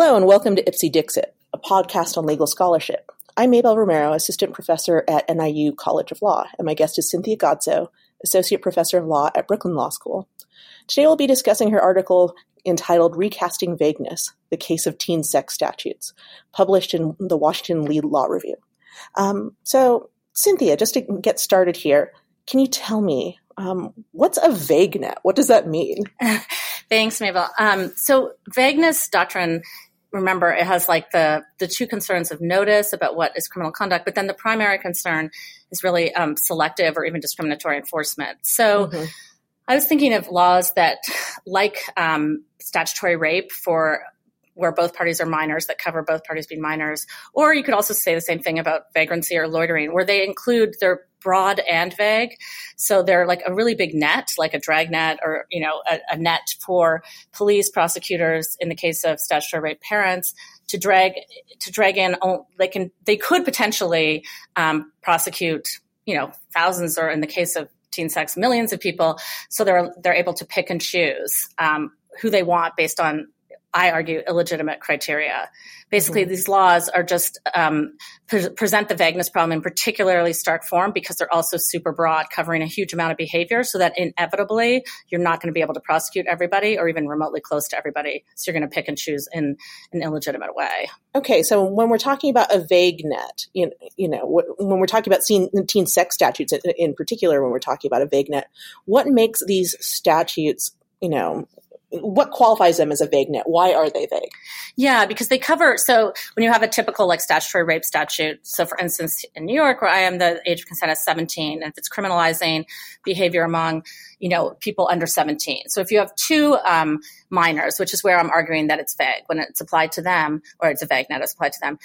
Hello and welcome to Ipse Dixit, a podcast on legal scholarship. I'm Maybell Romero, assistant professor at NIU College of Law, and my guest is Cynthia Godsoe, associate professor of law at Brooklyn Law School. Today we'll be discussing her article entitled Recasting Vagueness The Case of Teen Sex Statutes, published in the Washington and Lee Law Review. Um, so, Cynthia, just to get started here, can you tell me um, what's a vaguenet? What does that mean? Thanks, Maybell. Um, so vagueness doctrine, remember, it has like the the two concerns of notice about what is criminal conduct, but then the primary concern is really um, selective or even discriminatory enforcement. So. Mm-hmm. I was thinking of laws that, like um, statutory rape for where both parties are minors that cover both parties being minors. Or you could also say the same thing about vagrancy or loitering, where they include their broad and vague. So they're like a really big net, like a drag net or, you know, a, a net for police, prosecutors, in the case of statutory rape parents, to drag to drag in they can they could potentially um, prosecute you know thousands or in the case of teen sex millions of people so they're they're able to pick and choose um, who they want based on I argue, illegitimate criteria. Basically, mm-hmm. these laws are just um, pre- present the vagueness problem in particularly stark form because they're also super broad, covering a huge amount of behavior, so that inevitably you're not going to be able to prosecute everybody or even remotely close to everybody. So you're going to pick and choose in an illegitimate way. Okay, so when we're talking about a vague net, you know, you know when we're talking about teen, teen sex statutes in, in particular, when we're talking about a vague net, what makes these statutes you know what qualifies them as a vague net? Why are they vague? Yeah, because they cover. So when you have a typical like statutory rape statute, so for instance, in New York, where I am, the age of consent is 17, and if it's criminalizing behavior among you know people under 17. So if you have two um, minors, which is where I'm arguing that it's vague when it's applied to them, or it's a vague net it's applied to them,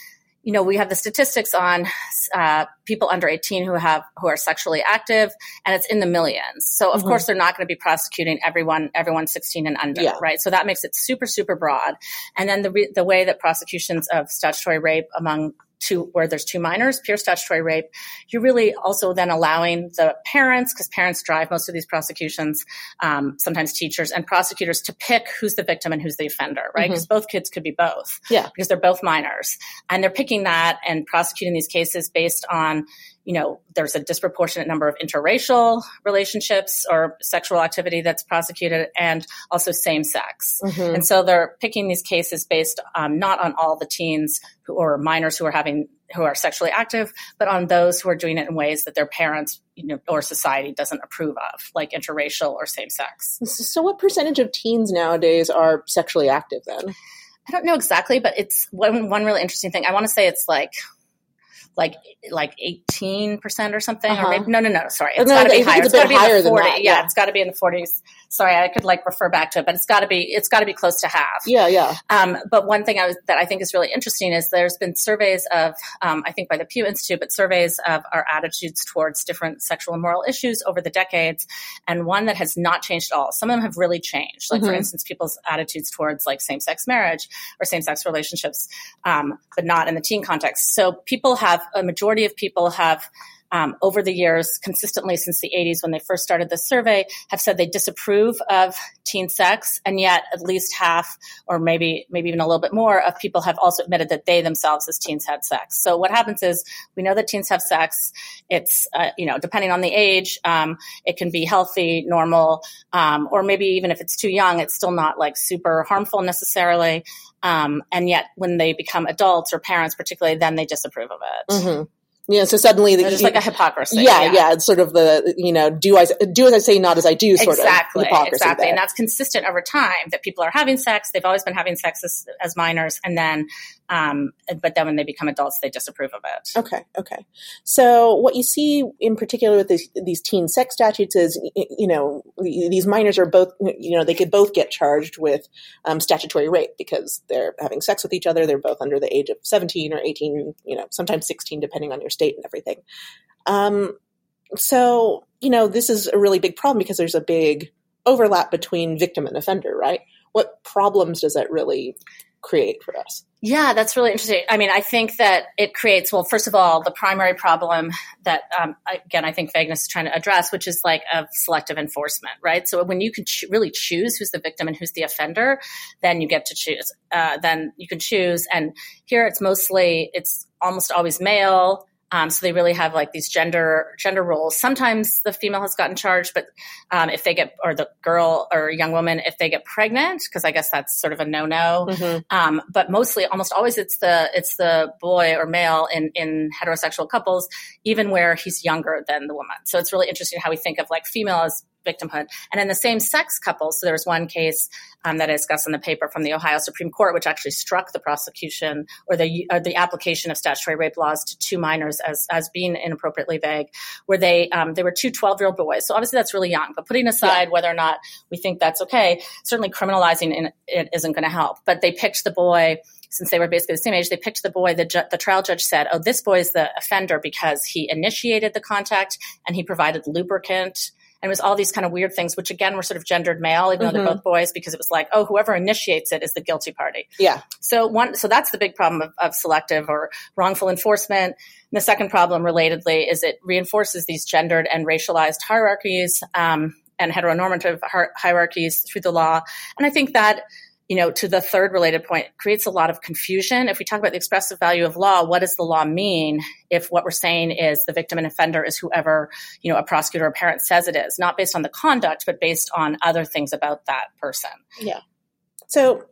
you know, we have the statistics on uh, people under 18 who have who are sexually active, and it's in the millions. So of mm-hmm. course they're not going to be prosecuting everyone everyone 16 and under, yeah. right? So that makes it super super broad. And then the re- the way that prosecutions of statutory rape among two where there's two minors, pure statutory rape, you're really also then allowing the parents, because parents drive most of these prosecutions, um, sometimes teachers and prosecutors to pick who's the victim and who's the offender, right? Because mm-hmm. both kids could be both. Yeah. Because they're both minors. And they're picking that and prosecuting these cases based on you know, there's a disproportionate number of interracial relationships or sexual activity that's prosecuted and also same sex. Mm-hmm. And so they're picking these cases based um, not on all the teens who, or minors who are having who are sexually active, but on those who are doing it in ways that their parents you know, or society doesn't approve of, like interracial or same sex. So, what percentage of teens nowadays are sexually active then? I don't know exactly, but it's one, one really interesting thing. I want to say it's like like like 18% or something uh-huh. or maybe no no no sorry it's no, got to be higher it's, it's got to be higher in the 40 that, yeah. yeah. it's got to be in the 40s sorry i could like refer back to it but it's got to be it's got to be close to half yeah yeah um, but one thing I was, that i think is really interesting is there's been surveys of um, i think by the pew institute but surveys of our attitudes towards different sexual and moral issues over the decades and one that has not changed at all some of them have really changed like mm-hmm. for instance people's attitudes towards like same-sex marriage or same-sex relationships um, but not in the teen context so people have a majority of people have um, over the years, consistently since the 80s when they first started the survey, have said they disapprove of teen sex, and yet at least half, or maybe maybe even a little bit more, of people have also admitted that they themselves as teens had sex. So what happens is we know that teens have sex. It's uh, you know depending on the age, um, it can be healthy, normal, um, or maybe even if it's too young, it's still not like super harmful necessarily. Um, and yet, when they become adults or parents, particularly, then they disapprove of it. Mm-hmm. Yeah, so suddenly the, like a hypocrisy. Yeah, yeah, yeah, it's sort of the you know do I do as I say, not as I do, sort exactly, of hypocrisy. Exactly, there. and that's consistent over time. That people are having sex, they've always been having sex as, as minors, and then um, but then when they become adults, they disapprove of it. Okay, okay. So what you see in particular with these, these teen sex statutes is, you know, these minors are both, you know, they could both get charged with um, statutory rape because they're having sex with each other. They're both under the age of 17 or 18, you know, sometimes 16, depending on your state and everything. Um, so, you know, this is a really big problem because there's a big overlap between victim and offender, right? What problems does that really create for us? Yeah, that's really interesting. I mean, I think that it creates, well, first of all, the primary problem that, um, again, I think vagueness is trying to address, which is like of selective enforcement, right? So when you can ch- really choose who's the victim and who's the offender, then you get to choose. Uh, then you can choose. And here it's mostly, it's almost always male. Um, so they really have like these gender gender roles. Sometimes the female has gotten charged, but um, if they get or the girl or young woman if they get pregnant, because I guess that's sort of a no no. Mm-hmm. Um, but mostly, almost always, it's the it's the boy or male in in heterosexual couples, even where he's younger than the woman. So it's really interesting how we think of like female as victimhood. And in the same sex couples, so there was one case um, that I discussed in the paper from the Ohio Supreme Court, which actually struck the prosecution or the or the application of statutory rape laws to two minors as as being inappropriately vague, where they um, they were two 12 year old boys. So obviously that's really young. But putting aside yeah. whether or not we think that's okay, certainly criminalizing it isn't going to help. But they picked the boy since they were basically the same age, they picked the boy. The, ju- the trial judge said, "Oh, this boy is the offender because he initiated the contact and he provided lubricant and it was all these kind of weird things, which again were sort of gendered male, even mm-hmm. though they're mm-hmm. both boys, because it was like, oh, whoever initiates it is the guilty party. Yeah. So one, so that's the big problem of, of selective or wrongful enforcement. And the second problem, relatedly, is it reinforces these gendered and racialized hierarchies um, and heteronormative hierarchies through the law. And I think that you know, to the third related point, creates a lot of confusion. If we talk about the expressive value of law, what does the law mean if what we're saying is the victim and offender is whoever, you know, a prosecutor or parent says it is, not based on the conduct, but based on other things about that person? Yeah. So,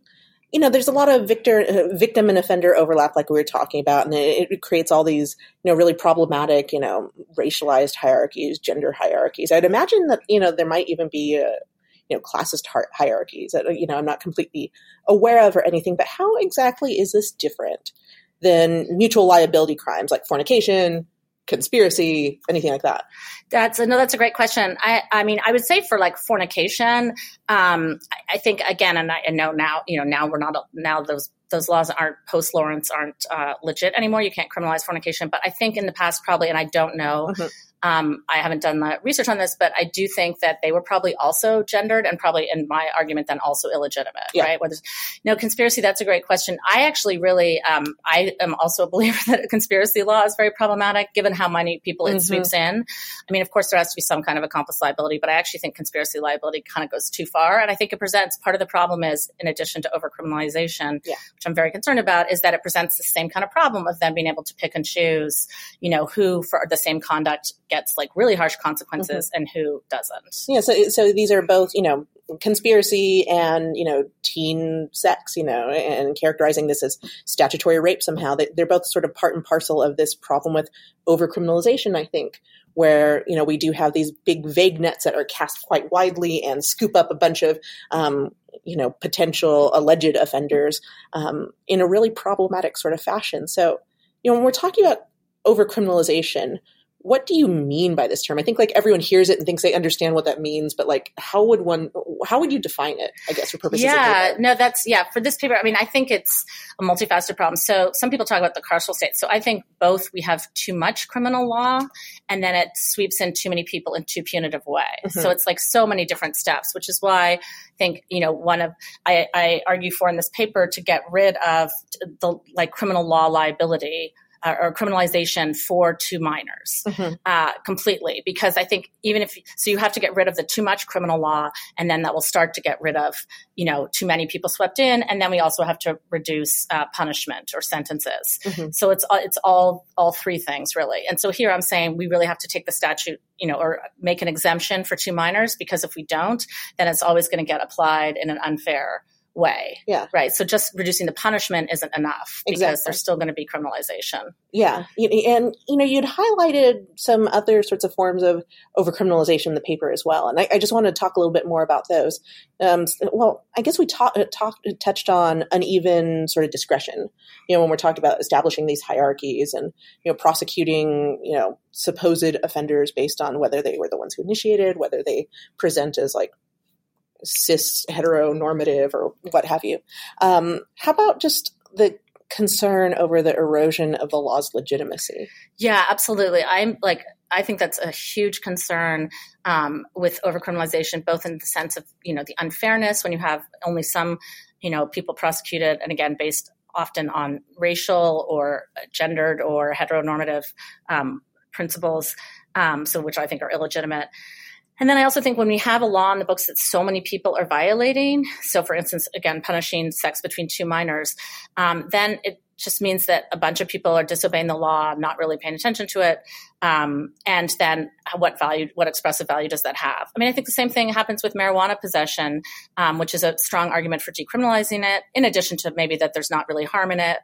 you know, there's a lot of victor, uh, victim and offender overlap, like we were talking about, and it, it creates all these, you know, really problematic, you know, racialized hierarchies, gender hierarchies. I'd imagine that, you know, there might even be a, you know classist hierarchies that you know I'm not completely aware of or anything. But how exactly is this different than mutual liability crimes like fornication, conspiracy, anything like that? That's a, no, that's a great question. I, I mean, I would say for like fornication, um, I, I think again, and I, know now, you know, now we're not now those those laws aren't post Lawrence aren't uh, legit anymore. You can't criminalize fornication, but I think in the past probably, and I don't know. Mm-hmm um, I haven't done the research on this, but I do think that they were probably also gendered and probably, in my argument, then also illegitimate, yeah. right? Whether, no conspiracy, that's a great question. I actually really, um, I am also a believer that a conspiracy law is very problematic given how many people it mm-hmm. sweeps in. I mean, of course, there has to be some kind of accomplice liability, but I actually think conspiracy liability kind of goes too far. And I think it presents part of the problem is, in addition to overcriminalization, yeah. Which I'm very concerned about, is that it presents the same kind of problem of them being able to pick and choose, you know, who for the same conduct gets like really harsh consequences mm-hmm. and who doesn't. Yeah, so so these are both, you know, conspiracy and you know teen sex you know and characterizing this as statutory rape somehow they, they're both sort of part and parcel of this problem with overcriminalization i think where you know we do have these big vague nets that are cast quite widely and scoop up a bunch of um, you know potential alleged offenders um, in a really problematic sort of fashion. So you know when we're talking about overcriminalization what do you mean by this term? I think like everyone hears it and thinks they understand what that means, but like how would one how would you define it, I guess, for purposes of yeah, no, that's yeah, for this paper, I mean, I think it's a multifaceted problem. So some people talk about the carceral state. So I think both we have too much criminal law and then it sweeps in too many people in too punitive way. Mm-hmm. So it's like so many different steps, which is why I think, you know, one of I, I argue for in this paper to get rid of the like criminal law liability uh, or criminalization for two minors mm-hmm. uh, completely because I think even if so you have to get rid of the too much criminal law and then that will start to get rid of you know too many people swept in and then we also have to reduce uh, punishment or sentences mm-hmm. so it's it's all all three things really and so here I'm saying we really have to take the statute you know or make an exemption for two minors because if we don't then it's always going to get applied in an unfair way. Yeah. Right. So just reducing the punishment isn't enough because exactly. there's still going to be criminalization. Yeah. And, you know, you'd highlighted some other sorts of forms of overcriminalization in the paper as well. And I, I just wanted to talk a little bit more about those. Um, well, I guess we talked, uh, talked, touched on uneven sort of discretion, you know, when we're talking about establishing these hierarchies and, you know, prosecuting, you know, supposed offenders based on whether they were the ones who initiated, whether they present as like cis heteronormative or what have you. Um, how about just the concern over the erosion of the law's legitimacy? Yeah, absolutely. I'm like I think that's a huge concern um, with overcriminalization, both in the sense of you know the unfairness when you have only some you know, people prosecuted, and again, based often on racial or gendered or heteronormative um, principles, um, so which I think are illegitimate. And then I also think when we have a law in the books that so many people are violating, so for instance, again, punishing sex between two minors, um, then it just means that a bunch of people are disobeying the law, not really paying attention to it. Um, and then what value, what expressive value does that have? I mean, I think the same thing happens with marijuana possession, um, which is a strong argument for decriminalizing it, in addition to maybe that there's not really harm in it.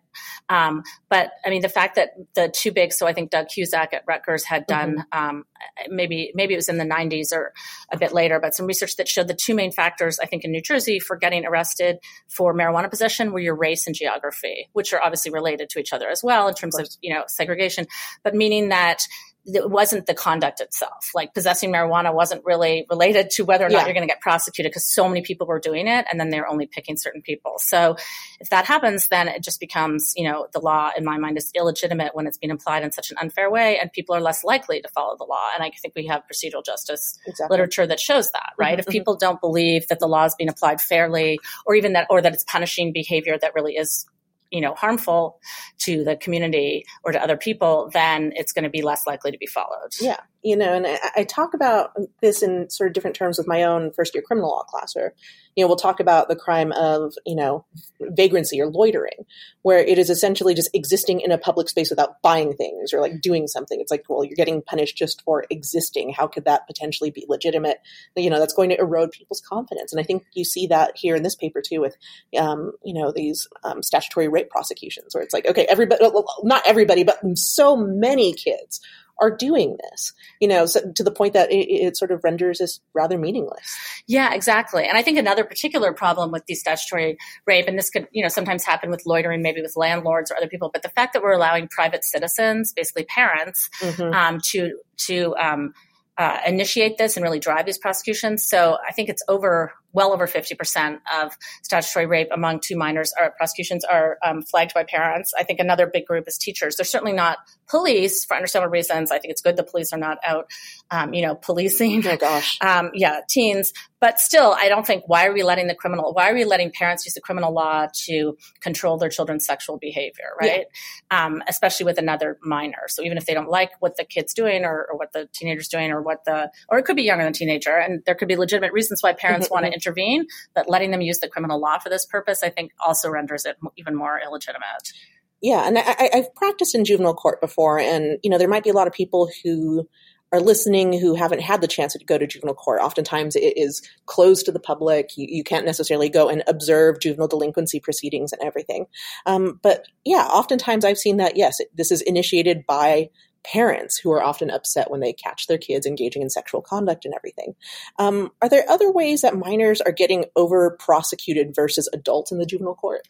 Um, but I mean, the fact that the two big, so I think Doug Husak at Rutgers had done, mm-hmm. Um, maybe, maybe it was in the 90s or a bit later, but some research that showed the two main factors, I think, in New Jersey for getting arrested for marijuana possession were your race and geography, which are obviously related to each other as well in terms of, of you know, segregation, but meaning that it wasn't the conduct itself. Like possessing marijuana wasn't really related to whether or not yeah. you're going to get prosecuted because so many people were doing it and then they're only picking certain people. So if that happens, then it just becomes, you know, the law in my mind is illegitimate when it's being applied in such an unfair way and people are less likely to follow the law. And I think we have procedural justice exactly. literature that shows that, right? Mm-hmm, if mm-hmm. people don't believe that the law is being applied fairly or even that, or that it's punishing behavior that really is you know harmful to the community or to other people then it's going to be less likely to be followed. Yeah you know and I, I, talk about this in sort of different terms with my own first year criminal law class or you know we'll talk about the crime of you know vagrancy or loitering where it is essentially just existing in a public space without buying things or like doing something. It's like well you're getting punished just for existing. How could that potentially be legitimate? You know that's going to erode people's confidence. And i think you see that here in this paper too with um, you know these um, statutory rape prosecutions where it's like okay everybody not everybody but so many kids are doing this, you know, so to the point that it, it, sort of renders this rather meaningless. Yeah, exactly. And I think another particular problem with these statutory rape, and this could, you know, sometimes happen with loitering, maybe with landlords or other people, but the fact that we're allowing private citizens, basically parents, mm-hmm. um, to to um, uh, initiate this and really drive these prosecutions. So I think it's over well over 50% of statutory rape among two minors are prosecutions are um, flagged by parents. I think another big group is teachers. They're certainly not police for understandable reasons. I think it's good the police are not out, um, you know, policing. Oh gosh. Um, yeah, teens. But still, I don't think why are we letting the criminal, why are we letting parents use the criminal law to control their children's sexual behavior, right? Yeah. Um, especially with another minor. So even if they don't like what the kid's doing or, or, what the teenager's doing or what the, or it could be younger than a teenager, and there could be legitimate reasons why parents want to intervene, but letting them use the criminal law for this purpose, I think also renders it even more illegitimate. Yeah, and I, have practiced in juvenile court before, and you know there might be a lot of people who are listening who haven't had the chance to go to juvenile court. Oftentimes it is closed to the public. You, you can't necessarily go and observe juvenile delinquency proceedings and everything. Um, but yeah, oftentimes I've seen that, yes, this is initiated by parents who are often upset when they catch their kids engaging in sexual conduct and everything. Um, are there other ways that minors are getting over prosecuted versus adults in the juvenile court?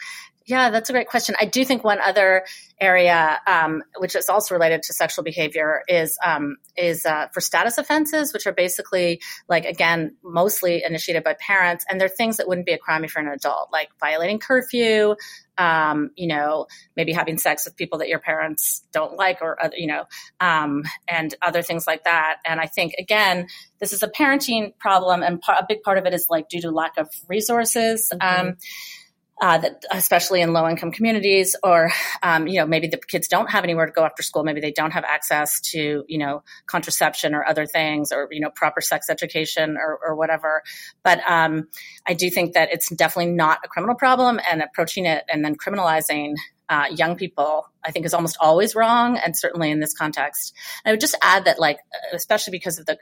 Yeah, that's a great question. I do think one other area, um, which is also related to sexual behavior, is um, is uh, for status offenses, which are basically like again mostly initiated by parents, and they're things that wouldn't be a crime if you're an adult, like violating curfew, um, you know, maybe having sex with people that your parents don't like, or you know, um, and other things like that. And I think again, this is a parenting problem, and a big part of it is like due to lack of resources. Mm-hmm. Uh, that especially in low income communities, or um, you know maybe the kids don't have anywhere to go after school. Maybe they don't have access to you know contraception or other things, or you know proper sex education or, or whatever. But um, I do think that it's definitely not a criminal problem, and approaching it and then criminalizing uh, young people, I think is almost always wrong, and certainly in this context. And I would just add that, like, especially because of the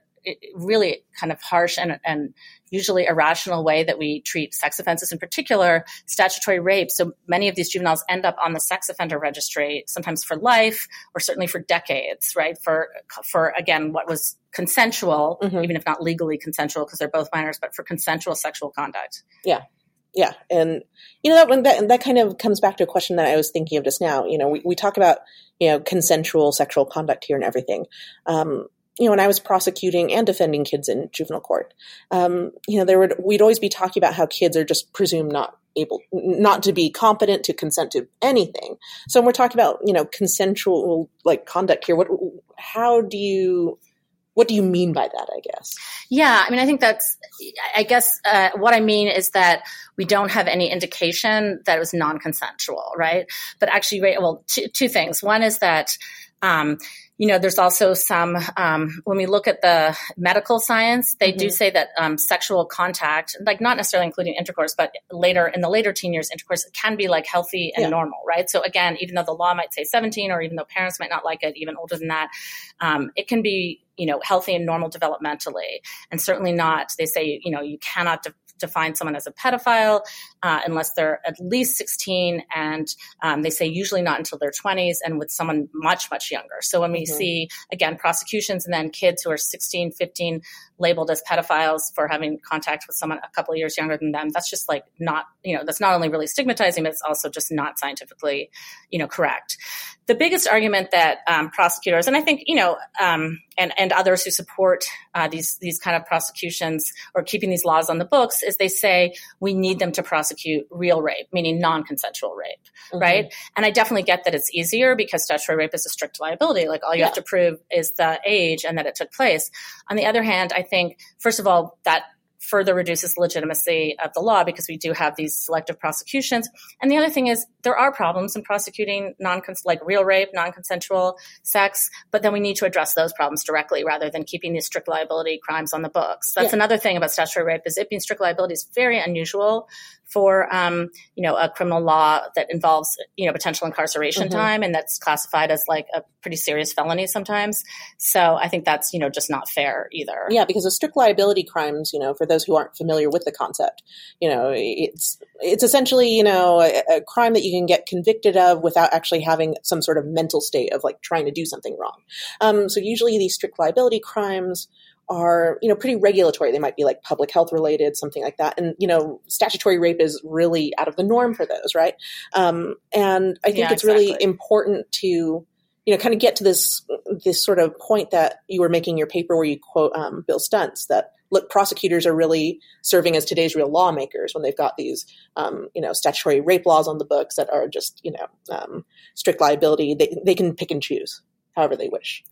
really kind of harsh and, and usually irrational way that we treat sex offenses, in particular statutory rape. So many of these juveniles end up on the sex offender registry, sometimes for life or certainly for decades, right? For for again, what was consensual, mm-hmm. even if not legally consensual, because they're both minors, but for consensual sexual conduct. Yeah. Yeah, and you know that that that kind of comes back to a question that I was thinking of just now. You know, we, we talk about you know consensual sexual conduct here and everything, um, you know, when I was prosecuting and defending kids in juvenile court, um, you know, there would we'd always be talking about how kids are just presumed not able, not to be competent to consent to anything. So when we're talking about you know consensual like conduct here, what, how do you what do you mean by that? I guess. Yeah, I mean, I think that's. I guess uh, what I mean is that we don't have any indication that it was non-consensual, right? But actually, well, two, two things. One is that. Um, you know, there's also some, um, when we look at the medical science, they mm-hmm. do say that um, sexual contact, like not necessarily including intercourse, but later in the later teen years, intercourse can be like healthy and yeah. normal, right? So again, even though the law might say 17, or even though parents might not like it, even older than that, um, it can be, you know, healthy and normal developmentally. And certainly not, they say, you know, you cannot de- define someone as a pedophile uh, unless they're at least 16, and um, they say usually not until their 20s, and with someone much, much younger. So when we mm-hmm. see, again, prosecutions and then kids who are 16, 15 labeled as pedophiles for having contact with someone a couple of years younger than them, that's just like not, you know, that's not only really stigmatizing, but it's also just not scientifically, you know, correct the biggest argument that um, prosecutors and I think you know um, and and others who support uh, these these kind of prosecutions or keeping these laws on the books is they say we need them to prosecute real rape, meaning non-consensual rape, mm-hmm. right? And I definitely get that it's easier because statutory rape is a strict liability. Like all you yeah. have to prove is the age and that it took place. On the other hand, I think first of all that further reduces legitimacy of the law because we do have these selective prosecutions. And the other thing is there are problems in prosecuting non like real rape, non-consensual sex, but then we need to address those problems directly rather than keeping these strict liability crimes on the books. That's yeah. another thing about statutory rape is it being strict liability is very unusual for um, you know a criminal law that involves you know potential incarceration mm-hmm. time and that's classified as like a pretty serious felony sometimes. So I think that's you know just not fair either. Yeah, because the strict liability crimes, you know, for those who aren't familiar with the concept, you know, it's it's essentially you know a, a crime that you can get convicted of without actually having some sort of mental state of like trying to do something wrong. Um, so usually these strict liability crimes are you know pretty regulatory. They might be like public health related something like that. And you know statutory rape is really out of the norm for those right? Um, and i think yeah, it's exactly. really important to you know kind of get to this this sort of point that you were making your paper where you quote um, bill stuntz that look prosecutors are really serving as today's real lawmakers when they've got these um, you know statutory rape laws on the books that are just you know um, strict liability. They, they can pick and choose however they wish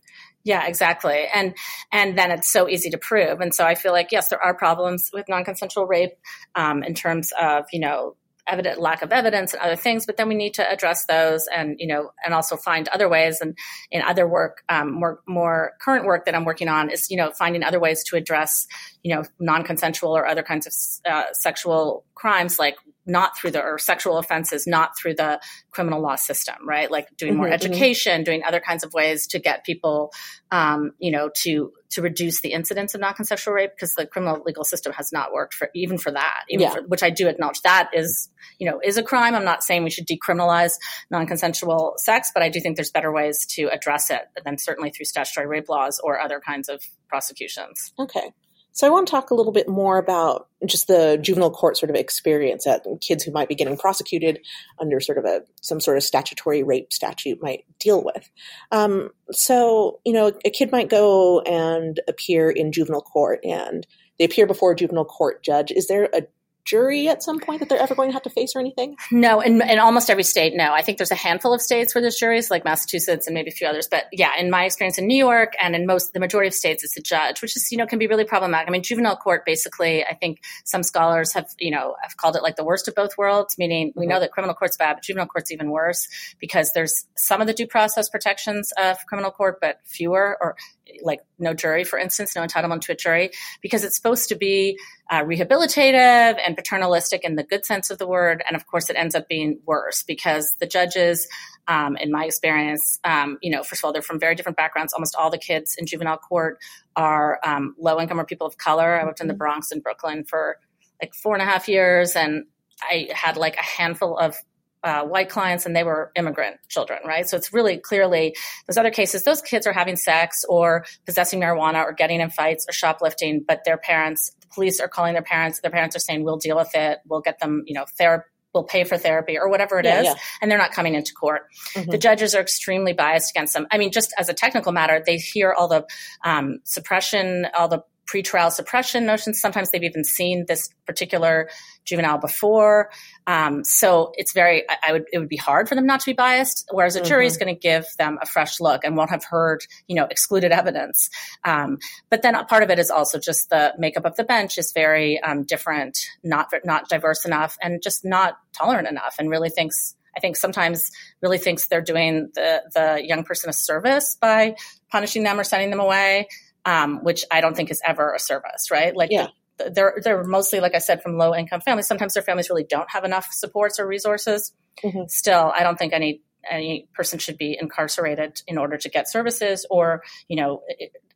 yeah, exactly. And and then it's so easy to prove. And so I feel like yes, there are problems with non-consensual rape um, in terms of you know evident lack of evidence and other things but then we need to address those and you know and also find other ways and in other work um, more more current work that i'm working on is you know finding other ways to address you know non-consensual or other kinds of uh, sexual crimes like not through the or sexual offenses not through the criminal law system right like doing more mm-hmm, mm-hmm. education mm-hmm. doing other kinds of ways to get people um, you know to to reduce the incidence of non-consensual rape because the criminal legal system has not worked for even for that even yeah. for, which i do acknowledge that is you know is a crime i'm not saying we should decriminalize non-consensual sex but i do think there's better ways to address it than certainly through statutory rape laws or other kinds of prosecutions okay so I want to talk a little bit more about just the juvenile court sort of experience that kids who might be getting prosecuted under sort of a some sort of statutory rape statute might deal with. Um, so you know, a kid might go and appear in juvenile court, and they appear before a juvenile court judge. Is there a jury at some point that they're ever going to have to face or anything? No, in, in almost every state, no. I think there's a handful of states where there's juries, like Massachusetts and maybe a few others. But yeah, in my experience in New York and in most, the majority of states, it's a judge, which is, you know, can be really problematic. I mean, juvenile court, basically, I think some scholars have, you know, have called it like the worst of both worlds, meaning we know mm-hmm. that criminal court's bad, but juvenile court's even worse because there's some of the due process protections of criminal court, but fewer or like no jury, for instance, no entitlement to a jury, because it's supposed to be uh, rehabilitative and paternalistic in the good sense of the word. And of course, it ends up being worse because the judges, um, in my experience, um, you know, first of all, they're from very different backgrounds. Almost all the kids in juvenile court are um, low income or people of color. I worked in the mm-hmm. Bronx and Brooklyn for like four and a half years, and I had like a handful of uh, white clients and they were immigrant children, right? So it's really clearly those other cases, those kids are having sex or possessing marijuana or getting in fights or shoplifting, but their parents, the police are calling their parents, their parents are saying, we'll deal with it, we'll get them, you know, therapy will pay for therapy or whatever it yeah, is, yeah. and they're not coming into court. Mm-hmm. The judges are extremely biased against them. I mean, just as a technical matter, they hear all the um, suppression, all the pretrial suppression notions. Sometimes they've even seen this particular juvenile before. Um, so it's very, I, I, would, it would be hard for them not to be biased. Whereas a mm-hmm. jury is going to give them a fresh look and won't have heard, you know, excluded evidence. Um, but then a part of it is also just the makeup of the bench is very um, different, not not diverse enough, and just not tolerant enough, and really thinks. I think sometimes really thinks they're doing the the young person a service by punishing them or sending them away um, which I don't think is ever a service, right? Like, yeah. they're they're mostly, like I said, from low income families. Sometimes their families really don't have enough supports or resources. Mm-hmm. Still, I don't think any any person should be incarcerated in order to get services or you know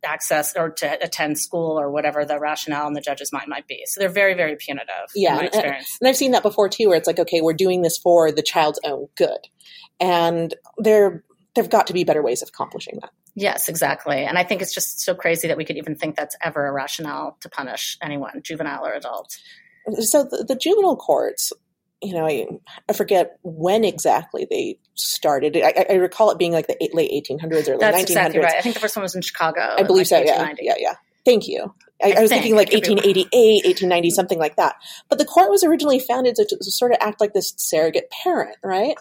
access or to attend school or whatever the rationale in the judge's mind might be. So they're very, very punitive. Yeah, and, and I've seen that before too, where it's like, okay, we're doing this for the child's own good, and they're there've got to be better ways of accomplishing that. Yes, exactly. And I think it's just so crazy that we could even think that's ever a rationale to punish anyone, juvenile or adult. So the, the juvenile courts, you know, I, I, forget when exactly they started. I, I recall it being like the eight, late 1800s or late That's 1900s. exactly right. I think the first one was in Chicago. I believe like so. Yeah, yeah, yeah. Thank you. I, I was think. thinking like 1888, 1890, something like that. But the court was originally founded to, to sort of act like this surrogate parent, right?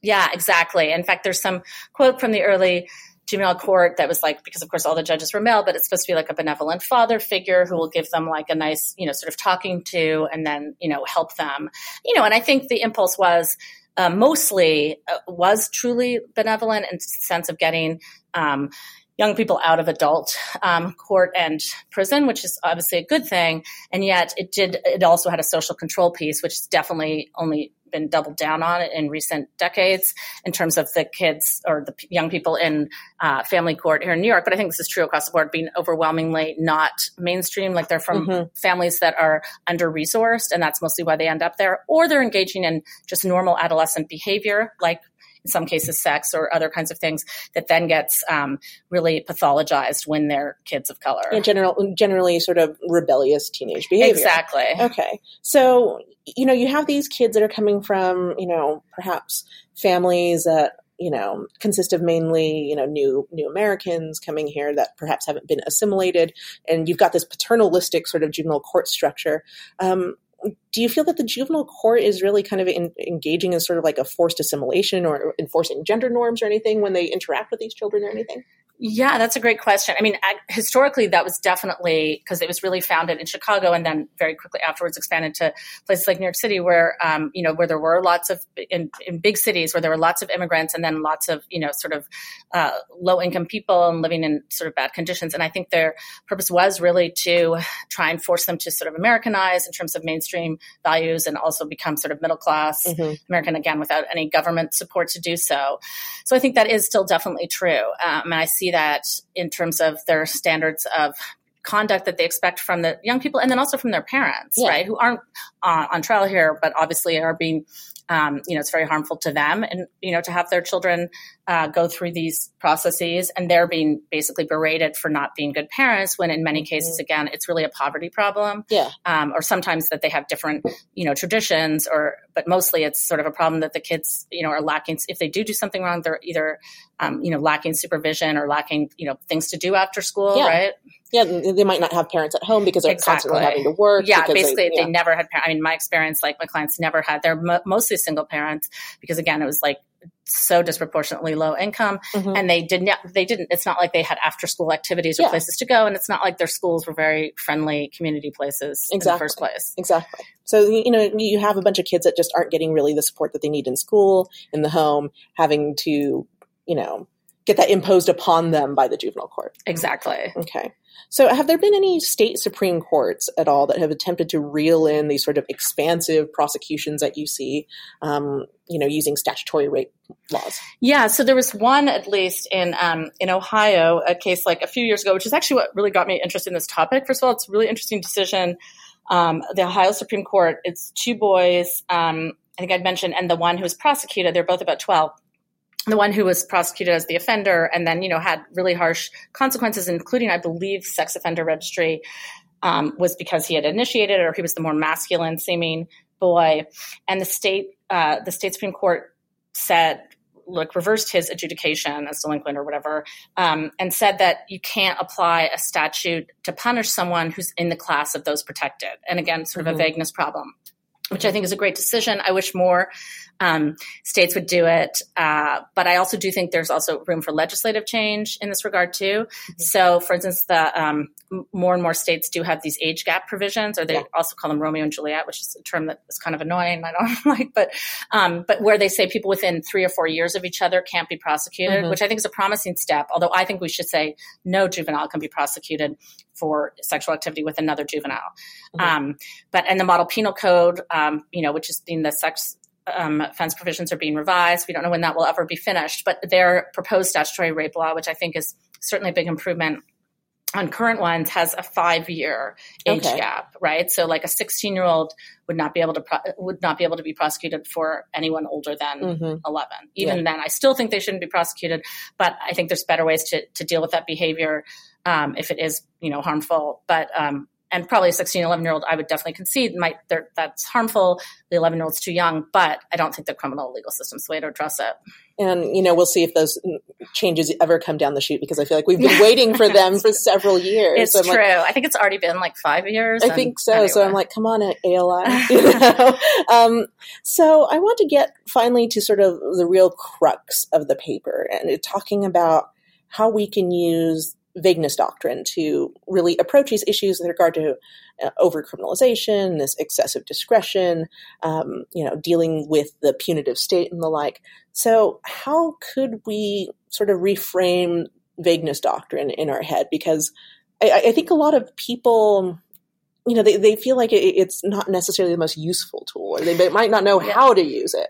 Yeah, exactly. In fact, there's some quote from the early juvenile court that was like because of course all the judges were male but it's supposed to be like a benevolent father figure who will give them like a nice you know sort of talking to and then you know help them you know and i think the impulse was uh, mostly uh, was truly benevolent in the sense of getting um, young people out of adult um, court and prison, which is obviously a good thing. And yet, it did. It also had a social control piece, which is definitely only been doubled down on in recent decades in terms of the kids or the young people in uh, family court here in New York. But I think this is true across the board, being overwhelmingly not mainstream. Like they're from mm-hmm. families that are under resourced, and that's mostly why they end up there, or they're engaging in just normal adolescent behavior, like in some cases sex or other kinds of things that then gets um, really pathologized when they're kids of color. In general, generally sort of rebellious teenage behavior. Exactly. Okay. So, you know, you have these kids that are coming from, you know, perhaps families that you know consist of mainly you know new new Americans coming here that perhaps haven't been assimilated, and you've got this paternalistic sort of juvenile court structure. Um, do you feel that the juvenile court is really kind of in, engaging in sort of like a forced assimilation or enforcing gender norms or anything when they interact with these children or anything? Yeah, that's a great question. I mean, historically, that was definitely because it was really founded in Chicago, and then very quickly afterwards expanded to places like New York City, where um, you know where there were lots of in, in, big cities where there were lots of immigrants, and then lots of you know sort of uh, low income people and living in sort of bad conditions. And I think their purpose was really to try and force them to sort of Americanize in terms of mainstream values, and also become sort of middle class mm-hmm. American again without any government support to do so. So I think that is still definitely true, um, and I see that in terms of their standards of conduct that they expect from the young people and then also from their parents, yeah. right? Who aren't uh, on trial here, but obviously are being um, you know, it's very harmful to them, and you know, to have their children uh, go through these processes, and they're being basically berated for not being good parents. When in many mm-hmm. cases, again, it's really a poverty problem. Yeah. Um, or sometimes that they have different, you know, traditions, or but mostly it's sort of a problem that the kids, you know, are lacking. If they do do something wrong, they're either, um, you know, lacking supervision or lacking, you know, things to do after school, yeah. right? Yeah, they might not have parents at home because they're exactly. constantly having to work. Yeah, basically, they, yeah. they never had. I mean, my experience, like my clients, never had. They're mo- mostly single parents because, again, it was like so disproportionately low income mm-hmm. and they did not they didn't it's not like they had after school activities or yeah. places to go and it's not like their schools were very friendly community places exactly. in the first place exactly so you know you have a bunch of kids that just aren't getting really the support that they need in school in the home having to you know get that imposed upon them by the juvenile court. Exactly. Okay. So, have there been any state Supreme Courts at all that have attempted to reel in these sort of expansive prosecutions that you see, um, you know, using statutory rape laws? Yeah. So there was one, at least in um, in Ohio, a case like a few years ago, which is actually what really got me interested in this topic. First of all, it's a really interesting decision. Um, the Ohio Supreme Court. It's two boys. Um, I think I'd mentioned, and the one who was prosecuted. They're both about twelve the one who was prosecuted as the offender and then you know had really harsh consequences including i believe sex offender registry um, was because he had initiated or he was the more masculine seeming boy and the state uh, the state supreme court said like reversed his adjudication as delinquent or whatever, um, and said that you can't apply a statute to punish someone who's in the class of those protected. And again, sort of mm-hmm. a vagueness problem which I think is a great decision. I wish more um, states would do it, uh, but I also do think there's also room for legislative change in this regard too. Mm-hmm. So, for instance, the um, more and more states do have these age gap provisions, or they yeah. also call them Romeo and Juliet, which is a term that is kind of annoying. I don't like, but um, but where they say people within three or four years of each other can't be prosecuted, mm-hmm. which I think is a promising step. Although I think we should say no juvenile can be prosecuted for sexual activity with another juvenile. Mm-hmm. Um, but and the model penal code, um, you know, which is being the sex um, offense provisions are being revised. We don't know when that will ever be finished, but their proposed statutory rape law, which I think is certainly a big improvement on current ones, has a five year age okay. gap, right? So like a 16 year old would not be able to pro- would not be able to be prosecuted for anyone older than mm-hmm. 11. Even yeah. then, I still think they shouldn't be prosecuted, but I think there's better ways to to deal with that behavior um, if it is you know harmful. But um, and probably a 16, 11 year old, I would definitely concede might that's harmful. The 11 year old's too young, but I don't think the criminal legal system's the way to address it. And, you know, we'll see if those changes ever come down the chute because I feel like we've been waiting for them for several years. It's so true. Like, I think it's already been like five years. I think so. Anyway. So I'm like, come on, ALI. You know? um, so I want to get finally to sort of the real crux of the paper and talking about how we can use vagueness doctrine to really approach these issues with regard to uh, overcriminalization, this excessive discretion, um, you know, dealing with the punitive state and the like. So, how could we sort of reframe vagueness doctrine in our head? Because I, I think a lot of people you know, they, they feel like it, it's not necessarily the most useful tool, or they might not know how to use it.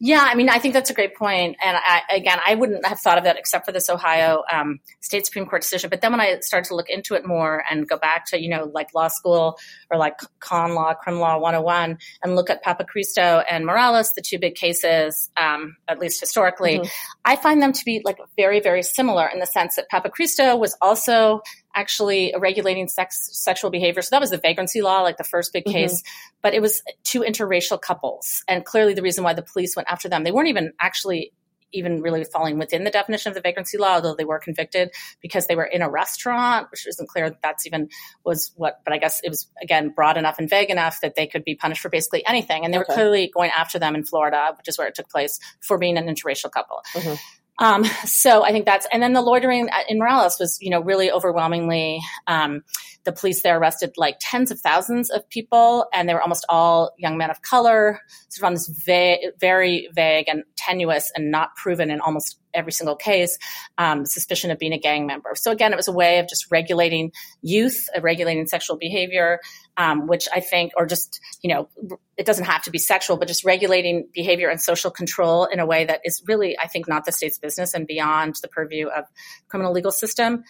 Yeah, I mean, I think that's a great point. And I, again, I wouldn't have thought of that except for this Ohio um, State Supreme Court decision. But then when I started to look into it more and go back to, you know, like law school or like con law, criminal law 101, and look at Papachristou and Morales, the two big cases, um, at least historically, mm-hmm. I find them to be like very, very similar in the sense that Papachristou was also actually regulating sex sexual behavior. So that was the vagrancy law, like the first big mm-hmm. case. But it was two interracial couples, and clearly the reason why the police went after them, they weren't even actually even really falling within the definition of the vagrancy law, although they were convicted because they were in a restaurant, which isn't clear that that's even was what, but I guess it was again broad enough and vague enough that they could be punished for basically anything. And they okay. were clearly going after them in Florida, which is where it took place, for being an interracial couple. Mm-hmm. Um, so I think that's, and then the loitering in Morales was, you know, really overwhelmingly, um, the police there arrested like tens of thousands of people, and they were almost all young men of color, sort of on this va- very vague and tenuous and not proven in almost every single case um, suspicion of being a gang member. So again, it was a way of just regulating youth, uh, regulating sexual behavior, um, which I think, or just you know, it doesn't have to be sexual, but just regulating behavior and social control in a way that is really, I think, not the state's business and beyond the purview of criminal legal system.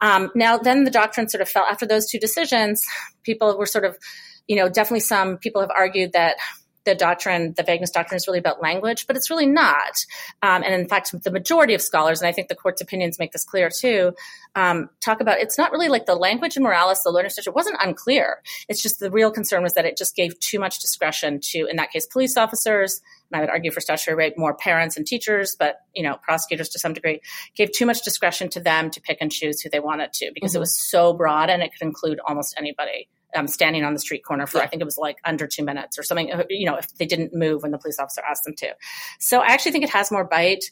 Um, now, then the doctrine sort of fell after those two decisions. People were sort of, you know, definitely some people have argued that the doctrine, the vagueness doctrine, is really about language, but it's really not. Um, and in fact, the majority of scholars, and I think the court's opinions make this clear too, um, talk about it's not really like the language in Morales, the learner statute wasn't unclear. It's just the real concern was that it just gave too much discretion to, in that case, police officers. And I would argue for statutory rape, more parents and teachers, but you know, prosecutors to some degree gave too much discretion to them to pick and choose who they wanted to because mm-hmm. it was so broad and it could include almost anybody um, standing on the street corner for yeah. I think it was like under two minutes or something. Uh, you know, if they didn't move when the police officer asked them to. So I actually think it has more bite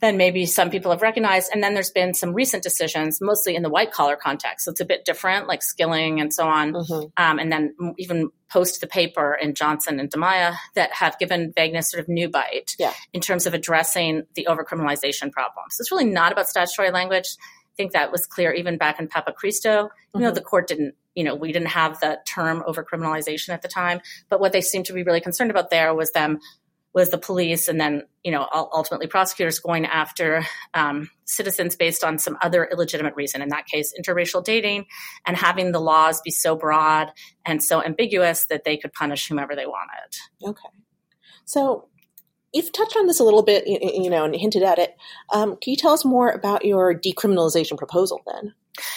than maybe some people have recognized. And then there's been some recent decisions, mostly in the white collar context. So it's a bit different, like skilling and so on. Mm-hmm. Um, and then even post the paper in Johnson and Dimaya that have given vagueness sort of new bite yeah. in terms of addressing the overcriminalization problem. So it's really not about statutory language. I think that was clear even back in Papachristou. Mm-hmm. You know, the court didn't you know, we didn't have the term overcriminalization at the time, but what they seemed to be really concerned about there was them was the police and then you know ultimately prosecutors going after um, citizens based on some other illegitimate reason in that case interracial dating and having the laws be so broad and so ambiguous that they could punish whomever they wanted okay so you've touched on this a little bit you know and hinted at it um, can you tell us more about your decriminalization proposal then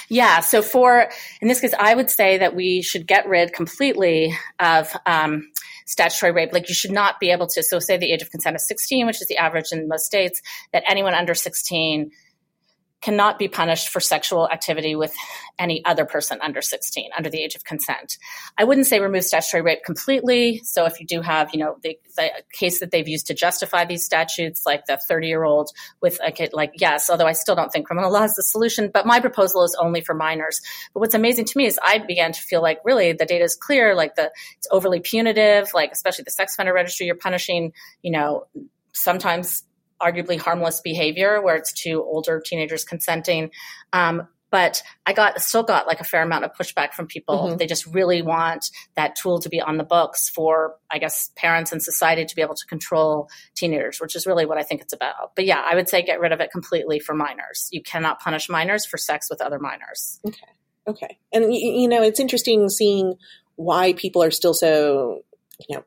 yeah. So for in this case, I would say that we should get rid completely of um, statutory rape. Like you should not be able to, so say the age of consent is 16, which is the average in most states, that anyone under 16 cannot be punished for sexual activity with any other person under 16 under the age of consent. I wouldn't say remove statutory rape completely. So if you do have you know the, the case that they've used to justify these statutes like the 30 year old with a kid like yes although i still don't think criminal law is the solution but my proposal is only for minors. But what's amazing to me is i began to feel like really the data is clear like the it's overly punitive like especially the sex offender registry you're punishing you know sometimes arguably harmless behavior where it's two older teenagers consenting. Um, but I got still got like a fair amount of pushback from people. Mm-hmm. They just really want that tool to be on the books for, I guess, parents and society to be able to control teenagers, which is really what I think it's about. But yeah, I would say get rid of it completely for minors. You cannot punish minors for sex with other minors. Okay. Okay. And you know, it's interesting seeing why people are still so, you know,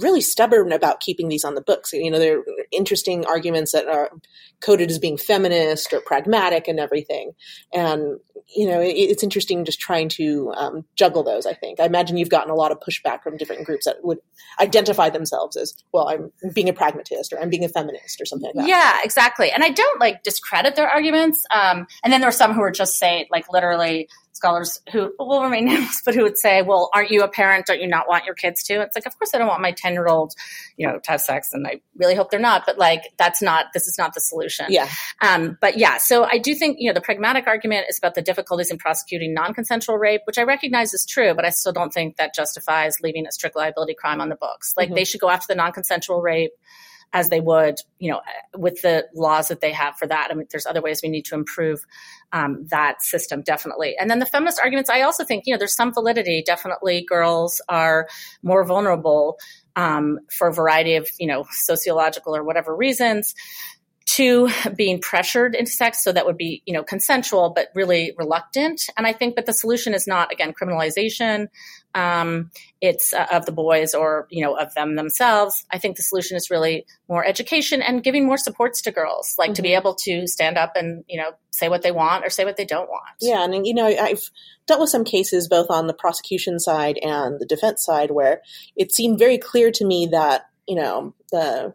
really stubborn about keeping these on the books. You know, they're interesting arguments that are coded as being feminist or pragmatic and everything. And, you know, it, it's interesting just trying to um, juggle those, I think. I imagine you've gotten a lot of pushback from different groups that would identify themselves as, well, I'm being a pragmatist or I'm being a feminist or something like that. Yeah, exactly. And I don't like discredit their arguments. Um, and then there are some who are just say, like, literally, scholars who will remain nameless, but who would say, "Well, aren't you a parent? Don't you not want your kids to?" It's like, of course, I don't want my ten year old, you know, to have sex, and I really hope they're not. But like, that's not. This is not the solution. Yeah. Um, but yeah, so I do think you know the pragmatic argument is about the difficulties in prosecuting non consensual rape, which I recognize is true, but I still don't think that justifies leaving a strict liability crime on the books. Like, mm-hmm. they should go after the non consensual rape as they would, you know, with the laws that they have for that. I mean, there's other ways we need to improve um, that system, definitely. And then the feminist arguments, I also think, you know, there's some validity. Definitely, girls are more vulnerable um, for a variety of, you know, sociological or whatever reasons to being pressured into sex so that would be you know consensual but really reluctant and i think that the solution is not again criminalization um, it's uh, of the boys or you know of them themselves i think the solution is really more education and giving more supports to girls like mm-hmm. to be mm-hmm. able to stand up and you know say what they want or say what they don't want yeah and you know i've dealt with some cases both on the prosecution side and the defense side where it seemed very clear to me that you know the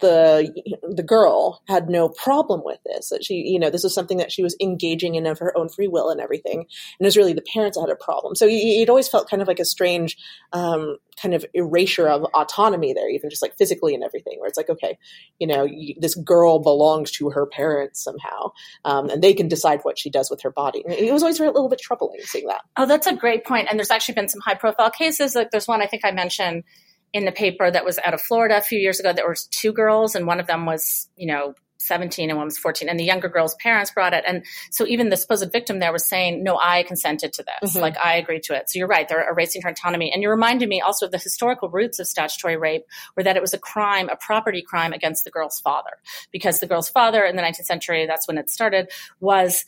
the the girl had no problem with this that she you know this was something that she was engaging in of her own free will and everything and it was really the parents that had a problem. So it always felt kind of like a strange um, kind of erasure of autonomy there even just like physically and everything where it's like okay you know you, this girl belongs to her parents somehow um, and they can decide what she does with her body. And it was always a little bit troubling seeing that. Oh that's a great point and there's actually been some high profile cases like there's one i think i mentioned in the paper that was out of Florida a few years ago. There was two girls, and one of them was, you know, 17 and one was 14 and the younger girl's parents brought it. And so even the supposed victim there was saying no i consented to this. Mm-hmm. like i agreed to it. So you're right. They're erasing her autonomy. And you reminded me also of the historical roots of statutory rape were that it was a crime a property crime against the girl's father. Because the girl's father in the 19th century that's when it started was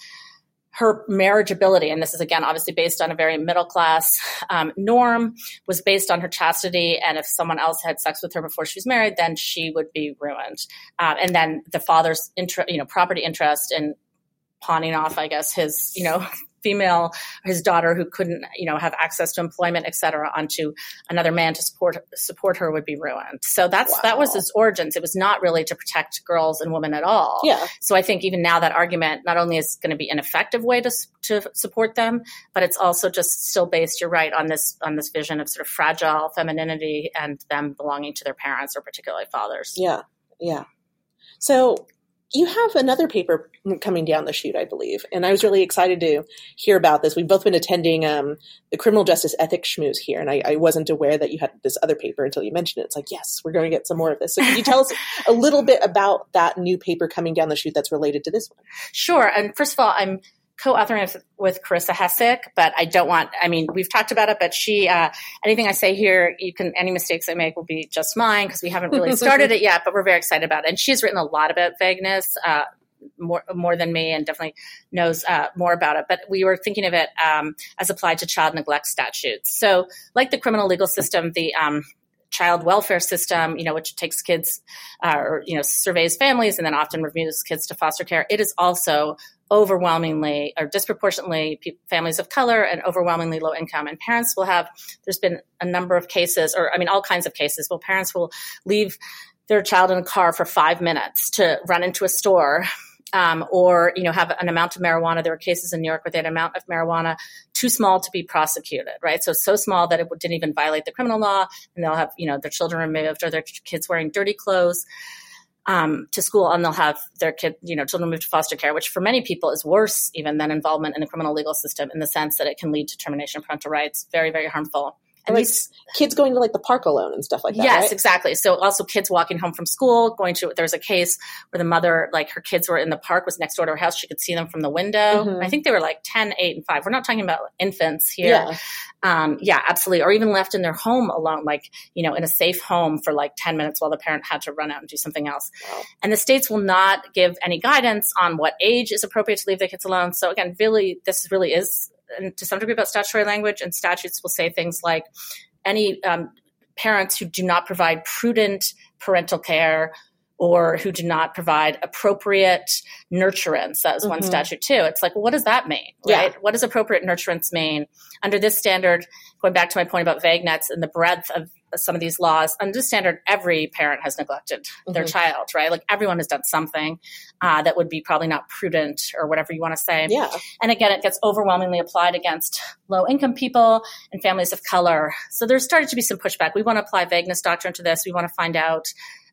her marriageability, and this is again obviously based on a very middle class um, norm, was based on her chastity. And if someone else had sex with her before she was married, then she would be ruined. Um, and then the father's you know, property interest in pawning off, I guess, his, you know, female, his daughter who couldn't, you know, have access to employment, et cetera, onto another man to support support her would be ruined. So that's wow. that was its origins. It was not really to protect girls and women at all. Yeah. So I think even now that argument not only is going to be an effective way to to support them, but it's also just still based. You're right on this on this vision of sort of fragile femininity and them belonging to their parents or particularly fathers. Yeah. Yeah. So you have another paper coming down the chute, I believe, and I was really excited to hear about this. We've both been attending um, the criminal justice ethics schmooze here, and I, I, wasn't aware that you had this other paper until you mentioned it. It's like, yes, we're going to get some more of this. So, can you tell us a little bit about that new paper coming down the chute that's related to this one? Sure. And first of all, I'm co-authoring with, with Carissa Hessick, but I don't want, I mean, we've talked about it, but she, uh, anything I say here, you can, any mistakes I make will be just mine because we haven't really started it yet, but we're very excited about it. And she's written a lot about vagueness, uh, more more than me and definitely knows uh, more about it. But we were thinking of it um, as applied to child neglect statutes. So, like the criminal legal system, the um, child welfare system, you know, which takes kids uh, or you know surveys families and then often reviews kids to foster care. It is also overwhelmingly or disproportionately families of color and overwhelmingly low income. And parents will have, there's been a number of cases, or I mean, all kinds of cases, where parents will leave their child in a car for five minutes to run into a store um, or you know have an amount of marijuana. There were cases in New York where they had an amount of marijuana too small to be prosecuted, right? So so small that it didn't even violate the criminal law, and they'll have you know their children removed or their kids wearing dirty clothes. Um, to school and they'll have their kid, you know, children move to foster care, which for many people is worse even than involvement in the criminal legal system in the sense that it can lead to termination of parental rights. Very, very harmful. And like these kids going to like the park alone and stuff like that. Yes, right? exactly. So also kids walking home from school, going to there's a case where the mother, like her kids were in the park, was next door to her house. She could see them from the window. Mm-hmm. I think they were like 10, 8, and 5. We're not talking about infants here. Yeah. Um, yeah, absolutely. Or even left in their home alone, like, you know, in a safe home for like 10 minutes while the parent had to run out and do something else. Wow. And the states will not give any guidance on what age is appropriate to leave the kids alone. So again, really, this really is to some degree about statutory language and statutes will say things like any um, parents who do not provide prudent parental care or who do not provide appropriate nurturance. That was mm-hmm. one statute too. It's like, well, what does that mean? Right? Yeah. What does appropriate nurturance mean? Under this standard, going back to my point about vagueness and the breadth of some of these laws, under this standard, every parent has neglected mm-hmm. their child, right? Like everyone has done something uh, that would be probably not prudent or whatever you want to say. Yeah. And again, it gets overwhelmingly applied against low income people and families of color. So there's started to be some pushback. We want to apply vagueness doctrine to this. We want to find out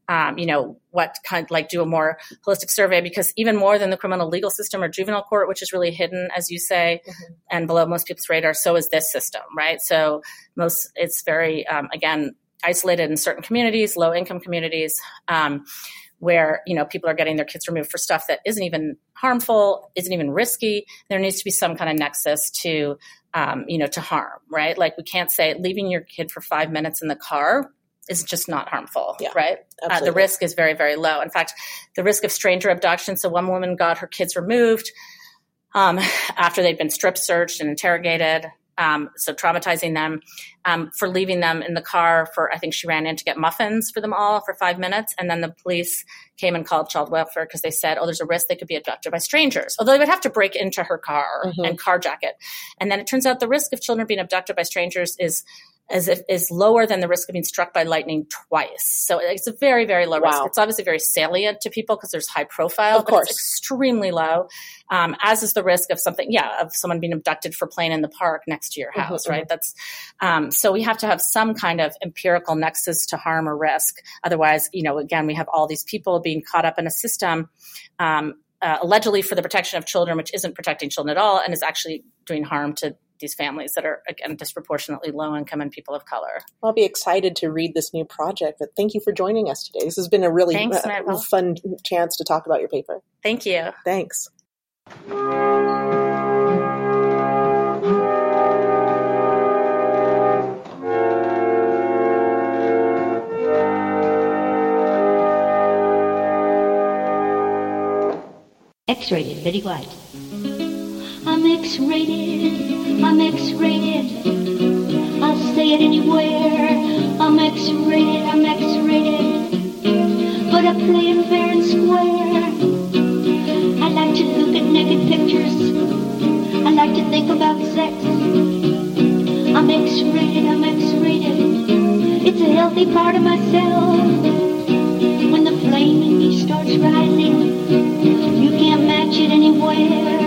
um, you know, what kind of like do a more holistic survey because even more than the criminal legal system or juvenile court, which is really hidden, as you say, mm-hmm. and below most people's radar, so is this system, right? So most, it's very, um, again, isolated in certain communities, low income communities. Um, where you know people are getting their kids removed for stuff that isn't even harmful, isn't even risky. There needs to be some kind of nexus to um, you know to harm, right? Like we can't say leaving your kid for five minutes in the car is just not harmful, yeah, right? Uh, the risk is very, very low. In fact, the risk of stranger abduction. So one woman got her kids removed um, after they'd been strip searched and interrogated. Um, so traumatizing them um, for leaving them in the car for I think she ran in to get muffins for them all for five minutes, and then the police came and called child welfare because they said, "Oh, there's a risk they could be abducted by strangers." Although they would have to break into her car mm-hmm. and carjack it, and then it turns out the risk of children being abducted by strangers is as if is lower than the risk of being struck by lightning twice. So it's a very, very low wow. risk. It's obviously very salient to people because there's high profile, of but course. it's extremely low. Um, as is the risk of something, yeah, of someone being abducted for playing in the park next to your mm-hmm, house, mm-hmm, right? Mm-hmm. That's um, so we have to have some kind of empirical nexus to harm or risk. Otherwise, you know, again, we have all these people being caught up in a system. Um, uh, allegedly for the protection of children, which isn't protecting children at all, and is actually doing harm to these families that are again disproportionately low income and people of color. I'll be excited to read this new project, but thank you for joining us today. This has been a really Thanks, uh, fun chance to talk about your paper. Thank you. Thanks. X-rated, Betty White. I'm X-rated, I'm X-rated. I'll say it anywhere. I'm X-rated. I'm X-rated. But I play it fair and square. I like to look at naked pictures. I like to think about sex. I'm X-rated. I'm X-rated. It's a healthy part of myself When flame in me starts rising. You can't match it anywhere.